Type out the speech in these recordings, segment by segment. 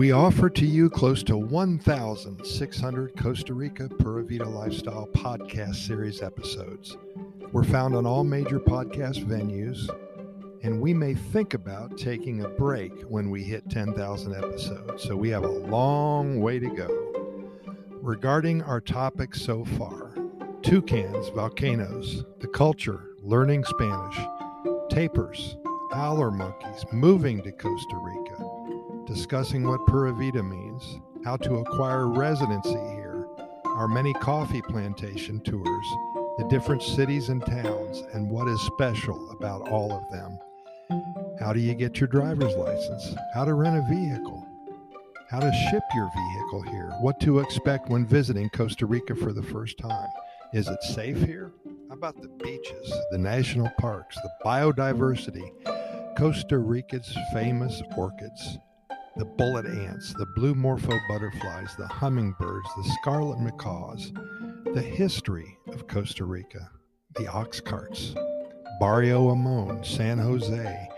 We offer to you close to 1,600 Costa Rica Pura Vida Lifestyle podcast series episodes. We're found on all major podcast venues, and we may think about taking a break when we hit 10,000 episodes, so we have a long way to go. Regarding our topics so far toucans, volcanoes, the culture, learning Spanish, tapirs, howler monkeys, moving to Costa Rica discussing what Pura Vida means, how to acquire residency here, our many coffee plantation tours, the different cities and towns, and what is special about all of them. How do you get your driver's license? How to rent a vehicle? How to ship your vehicle here? What to expect when visiting Costa Rica for the first time? Is it safe here? How about the beaches, the national parks, the biodiversity, Costa Rica's famous orchids? The bullet ants, the blue morpho butterflies, the hummingbirds, the scarlet macaws, the history of Costa Rica, the ox carts, Barrio Amon, San Jose,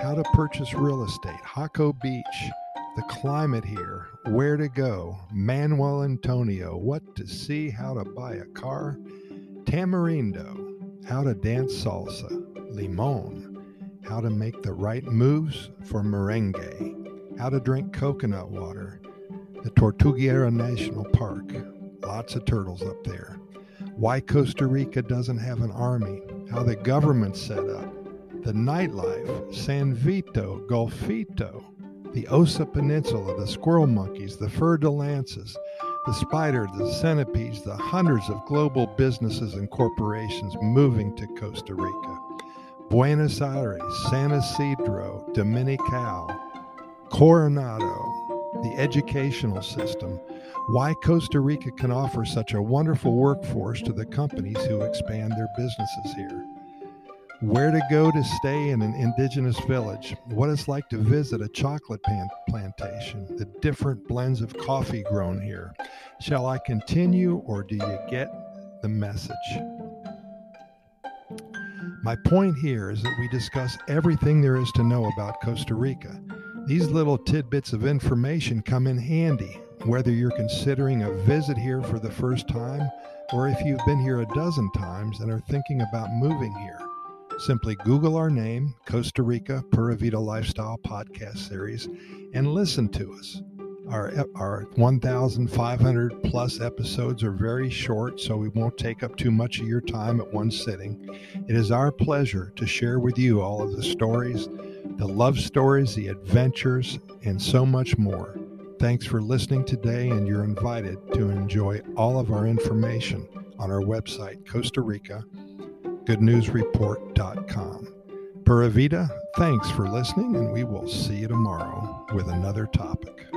how to purchase real estate, Jaco Beach, the climate here, where to go, Manuel Antonio, what to see, how to buy a car, Tamarindo, how to dance salsa, Limon, how to make the right moves for merengue, how to drink coconut water, the Tortuguero National Park, lots of turtles up there, why Costa Rica doesn't have an army, how the government's set up, the nightlife, San Vito, Golfito, the Osa Peninsula, the squirrel monkeys, the fer de lances, the spider, the centipedes, the hundreds of global businesses and corporations moving to Costa Rica. Buenos Aires, San Isidro, Dominical, Coronado, the educational system, why Costa Rica can offer such a wonderful workforce to the companies who expand their businesses here, where to go to stay in an indigenous village, what it's like to visit a chocolate plantation, the different blends of coffee grown here. Shall I continue or do you get the message? My point here is that we discuss everything there is to know about Costa Rica these little tidbits of information come in handy, whether you're considering a visit here for the first time or if you've been here a dozen times and are thinking about moving here. Simply Google our name, Costa Rica Pura Vida Lifestyle Podcast Series, and listen to us. Our, our 1,500 plus episodes are very short, so we won't take up too much of your time at one sitting. It is our pleasure to share with you all of the stories the love stories, the adventures, and so much more. Thanks for listening today, and you're invited to enjoy all of our information on our website, Costa Rica, goodnewsreport.com. Pura Vida, thanks for listening, and we will see you tomorrow with another topic.